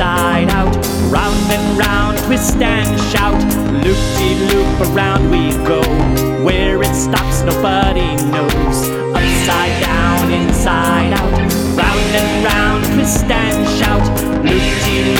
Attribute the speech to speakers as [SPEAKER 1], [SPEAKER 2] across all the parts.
[SPEAKER 1] inside out. Round and round, twist and shout. loopy loop, around we go. Where it stops, nobody knows. Upside down, inside out. Round and round, twist and shout. loopy. loop.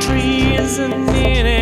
[SPEAKER 1] trees and in it.